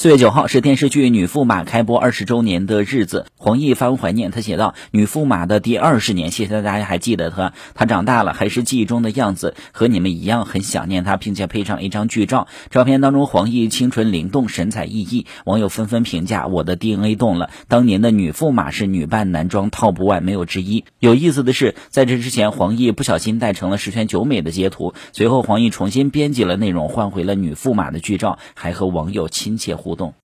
四月九号是电视剧《女驸马》开播二十周年的日子，黄奕发文怀念，他写道：“女驸马的第二十年，谢谢大家还记得她，她长大了，还是记忆中的样子，和你们一样很想念她，并且配上一张剧照，照片当中黄奕清纯灵动，神采奕奕，网友纷纷评价：我的 DNA 动了，当年的女驸马是女扮男装 top one 没有之一。有意思的是，在这之前，黄奕不小心带成了十全九美的截图，随后黄奕重新编辑了内容，换回了女驸马的剧照，还和网友亲切互互动。